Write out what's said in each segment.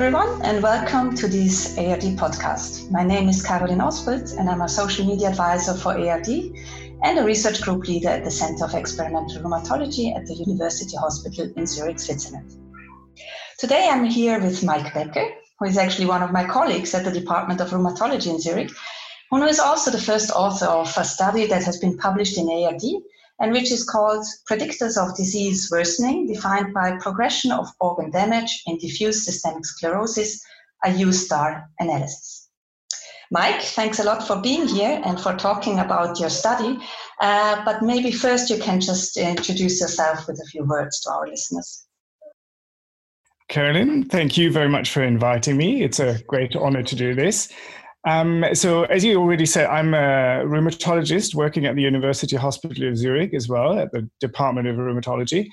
everyone, and welcome to this ARD podcast. My name is Caroline Ospelt, and I'm a social media advisor for ARD and a research group leader at the Center of Experimental Rheumatology at the University Hospital in Zurich, Switzerland. Today I'm here with Mike Becker, who is actually one of my colleagues at the Department of Rheumatology in Zurich, who is also the first author of a study that has been published in ARD and which is called Predictors of Disease Worsening, defined by progression of organ damage in diffuse systemic sclerosis, a EUSTAR analysis. Mike, thanks a lot for being here and for talking about your study. Uh, but maybe first you can just introduce yourself with a few words to our listeners. Carolyn, thank you very much for inviting me. It's a great honor to do this. Um, so, as you already said, I'm a rheumatologist working at the University Hospital of Zurich as well, at the Department of Rheumatology.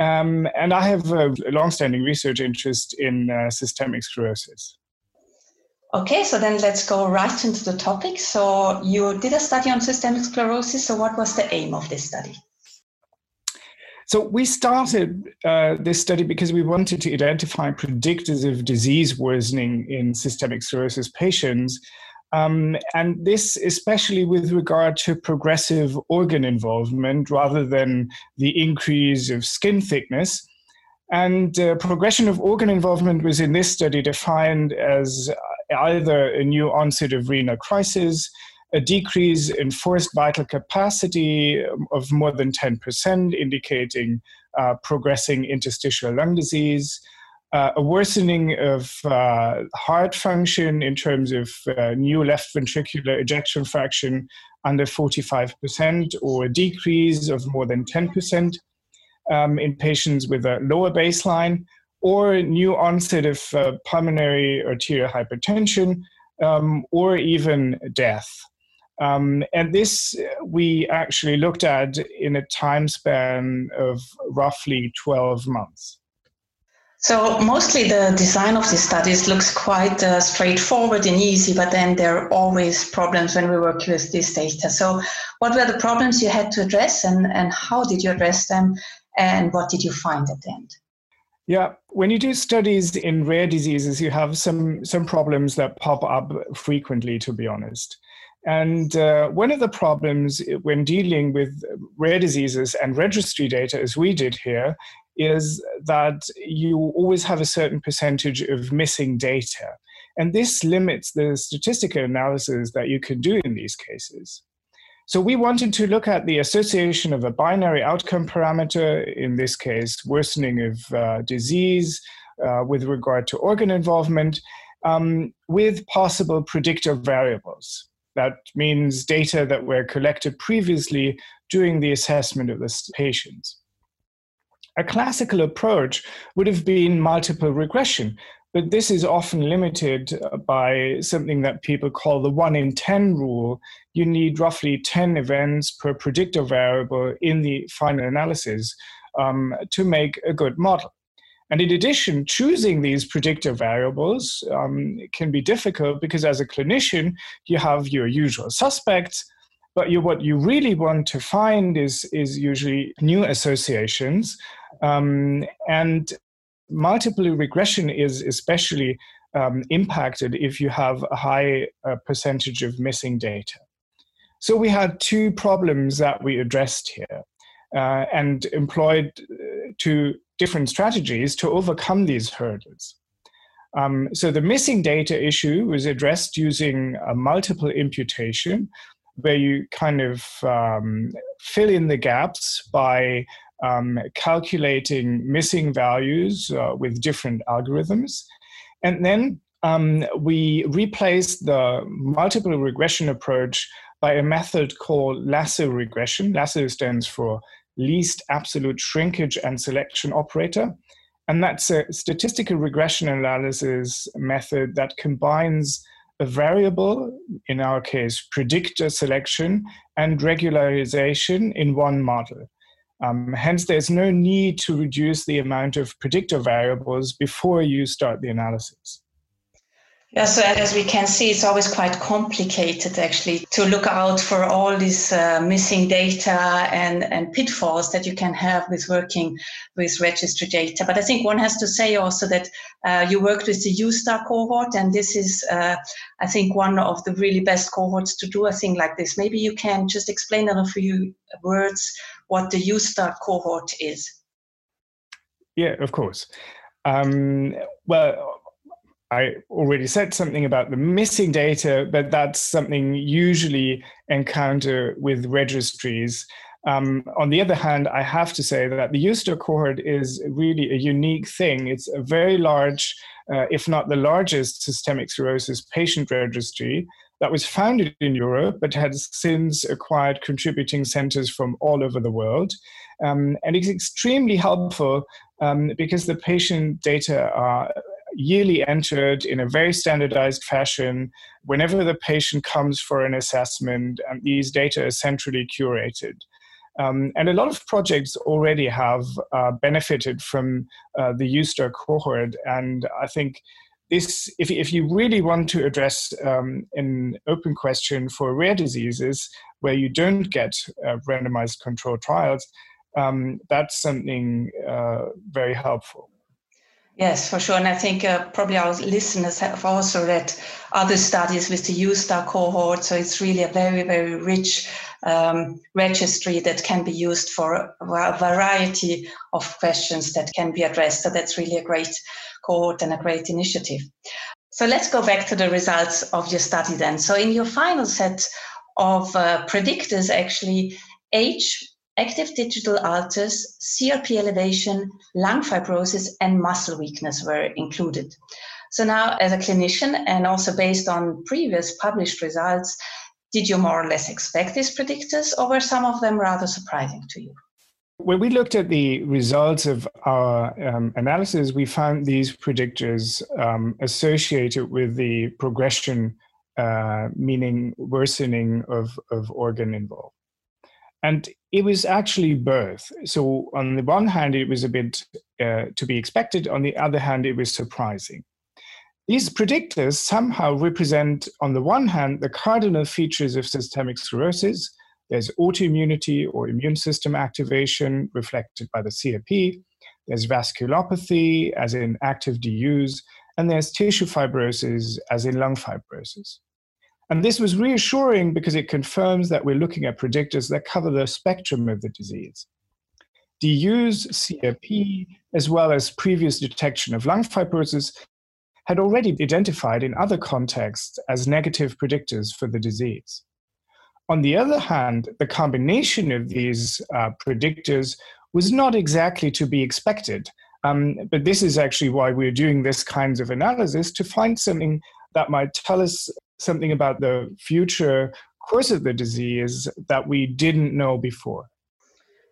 Um, and I have a long-standing research interest in uh, systemic sclerosis. Okay, so then let's go right into the topic. So, you did a study on systemic sclerosis. So, what was the aim of this study? So we started uh, this study because we wanted to identify predictors of disease worsening in systemic sclerosis patients. Um, and this especially with regard to progressive organ involvement rather than the increase of skin thickness. And uh, progression of organ involvement was in this study defined as either a new onset of renal crisis, a decrease in forced vital capacity of more than 10%, indicating uh, progressing interstitial lung disease, uh, a worsening of uh, heart function in terms of uh, new left ventricular ejection fraction under 45%, or a decrease of more than 10% um, in patients with a lower baseline, or new onset of uh, pulmonary arterial hypertension, um, or even death. Um, and this we actually looked at in a time span of roughly 12 months. So, mostly the design of these studies looks quite uh, straightforward and easy, but then there are always problems when we work with this data. So, what were the problems you had to address, and, and how did you address them, and what did you find at the end? Yeah, when you do studies in rare diseases, you have some some problems that pop up frequently. To be honest, and uh, one of the problems when dealing with rare diseases and registry data, as we did here, is that you always have a certain percentage of missing data. And this limits the statistical analysis that you can do in these cases. So we wanted to look at the association of a binary outcome parameter, in this case, worsening of uh, disease uh, with regard to organ involvement, um, with possible predictor variables. That means data that were collected previously during the assessment of the patients. A classical approach would have been multiple regression, but this is often limited by something that people call the 1 in 10 rule. You need roughly 10 events per predictor variable in the final analysis um, to make a good model. And in addition, choosing these predictive variables um, can be difficult because as a clinician, you have your usual suspects, but you, what you really want to find is, is usually new associations. Um, and multiple regression is especially um, impacted if you have a high uh, percentage of missing data. So we had two problems that we addressed here uh, and employed to different strategies to overcome these hurdles. Um, so the missing data issue was addressed using a multiple imputation, where you kind of um, fill in the gaps by um, calculating missing values uh, with different algorithms. And then um, we replaced the multiple regression approach by a method called lasso regression. Lasso stands for least absolute shrinkage and selection operator. And that's a statistical regression analysis method that combines a variable, in our case, predictor selection, and regularization in one model. Um, hence, there's no need to reduce the amount of predictor variables before you start the analysis. Yeah, so as we can see, it's always quite complicated actually to look out for all these uh, missing data and, and pitfalls that you can have with working with registry data. But I think one has to say also that uh, you worked with the EUSTAR cohort, and this is, uh, I think, one of the really best cohorts to do a thing like this. Maybe you can just explain in a few words what the EUSTAR cohort is. Yeah, of course. Um, well, I already said something about the missing data, but that's something usually encounter with registries. Um, on the other hand, I have to say that the EUSTAR cohort is really a unique thing. It's a very large, uh, if not the largest, systemic sclerosis patient registry that was founded in Europe but has since acquired contributing centers from all over the world. Um, and it's extremely helpful um, because the patient data are yearly entered in a very standardized fashion. Whenever the patient comes for an assessment, and these data are centrally curated. Um, and a lot of projects already have uh, benefited from uh, the EUSTAR cohort. And I think this, if, if you really want to address um, an open question for rare diseases where you don't get uh, randomized control trials, um, that's something uh, very helpful. Yes, for sure. And I think uh, probably our listeners have also read other studies with the EUSTAR cohort. So it's really a very, very rich um, registry that can be used for a variety of questions that can be addressed. So that's really a great cohort and a great initiative. So let's go back to the results of your study then. So in your final set of uh, predictors, actually, age Active digital ulcers, CRP elevation, lung fibrosis, and muscle weakness were included. So now, as a clinician, and also based on previous published results, did you more or less expect these predictors, or were some of them rather surprising to you? When we looked at the results of our um, analysis, we found these predictors um, associated with the progression, uh, meaning worsening of, of organ involvement. And it was actually both. So, on the one hand, it was a bit uh, to be expected. On the other hand, it was surprising. These predictors somehow represent, on the one hand, the cardinal features of systemic sclerosis. There's autoimmunity or immune system activation reflected by the CRP. There's vasculopathy, as in active DUs, and there's tissue fibrosis, as in lung fibrosis. And this was reassuring because it confirms that we're looking at predictors that cover the spectrum of the disease. DU's CRP, as well as previous detection of lung fibrosis, had already identified in other contexts as negative predictors for the disease. On the other hand, the combination of these uh, predictors was not exactly to be expected. Um, but this is actually why we're doing this kinds of analysis to find something that might tell us something about the future course of the disease that we didn't know before.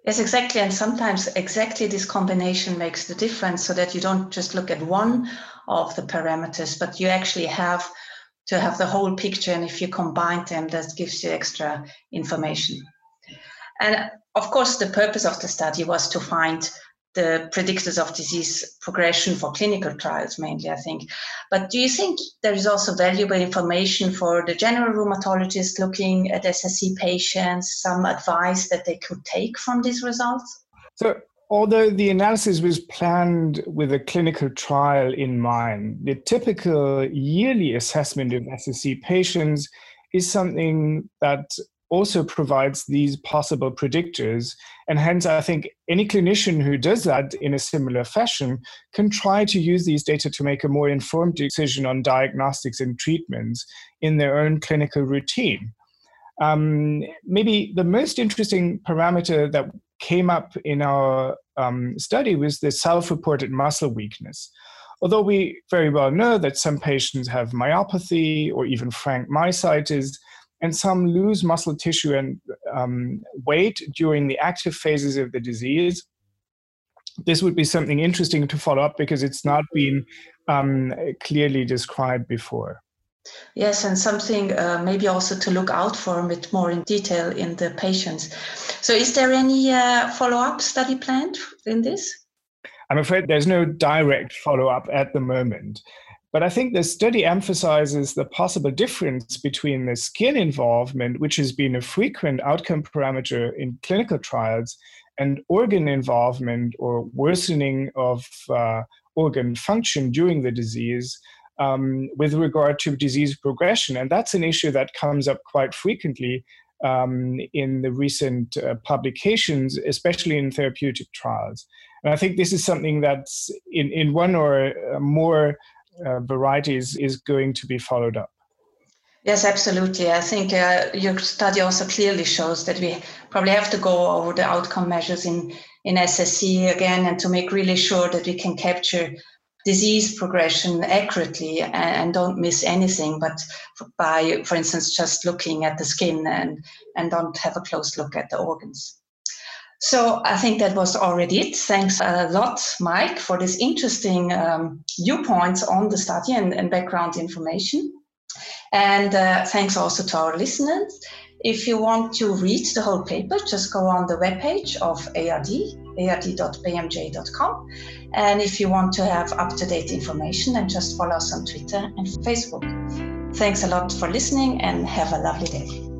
Yes, exactly. And sometimes exactly this combination makes the difference so that you don't just look at one of the parameters, but you actually have to have the whole picture. And if you combine them, that gives you extra information. And of course, the purpose of the study was to find the predictors of disease progression for clinical trials mainly, I think. But do you think there is also valuable information for the general rheumatologist looking at SSC patients, some advice that they could take from these results? So, although the analysis was planned with a clinical trial in mind, the typical yearly assessment of SSC patients is something that also provides these possible predictors. And hence, I think any clinician who does that in a similar fashion can try to use these data to make a more informed decision on diagnostics and treatments in their own clinical routine. Um, maybe the most interesting parameter that came up in our um, study was the self reported muscle weakness. Although we very well know that some patients have myopathy or even frank myositis, and some lose muscle tissue and um, weight during the active phases of the disease. This would be something interesting to follow up because it's not been um, clearly described before. Yes, and something uh, maybe also to look out for a bit more in detail in the patients. So, is there any uh, follow up study planned in this? I'm afraid there's no direct follow up at the moment. But I think the study emphasizes the possible difference between the skin involvement, which has been a frequent outcome parameter in clinical trials, and organ involvement or worsening of uh, organ function during the disease um, with regard to disease progression. And that's an issue that comes up quite frequently um, in the recent uh, publications, especially in therapeutic trials. And I think this is something that's in, in one or uh, more uh, varieties is going to be followed up. Yes, absolutely. I think uh, your study also clearly shows that we probably have to go over the outcome measures in, in SSC again and to make really sure that we can capture disease progression accurately and, and don't miss anything, but by, for instance, just looking at the skin and, and don't have a close look at the organs. So I think that was already it. Thanks a lot, Mike, for this interesting um, viewpoints on the study and, and background information. And uh, thanks also to our listeners. If you want to read the whole paper, just go on the webpage of ARD, ard.bmj.com. And if you want to have up to date information, then just follow us on Twitter and Facebook. Thanks a lot for listening and have a lovely day.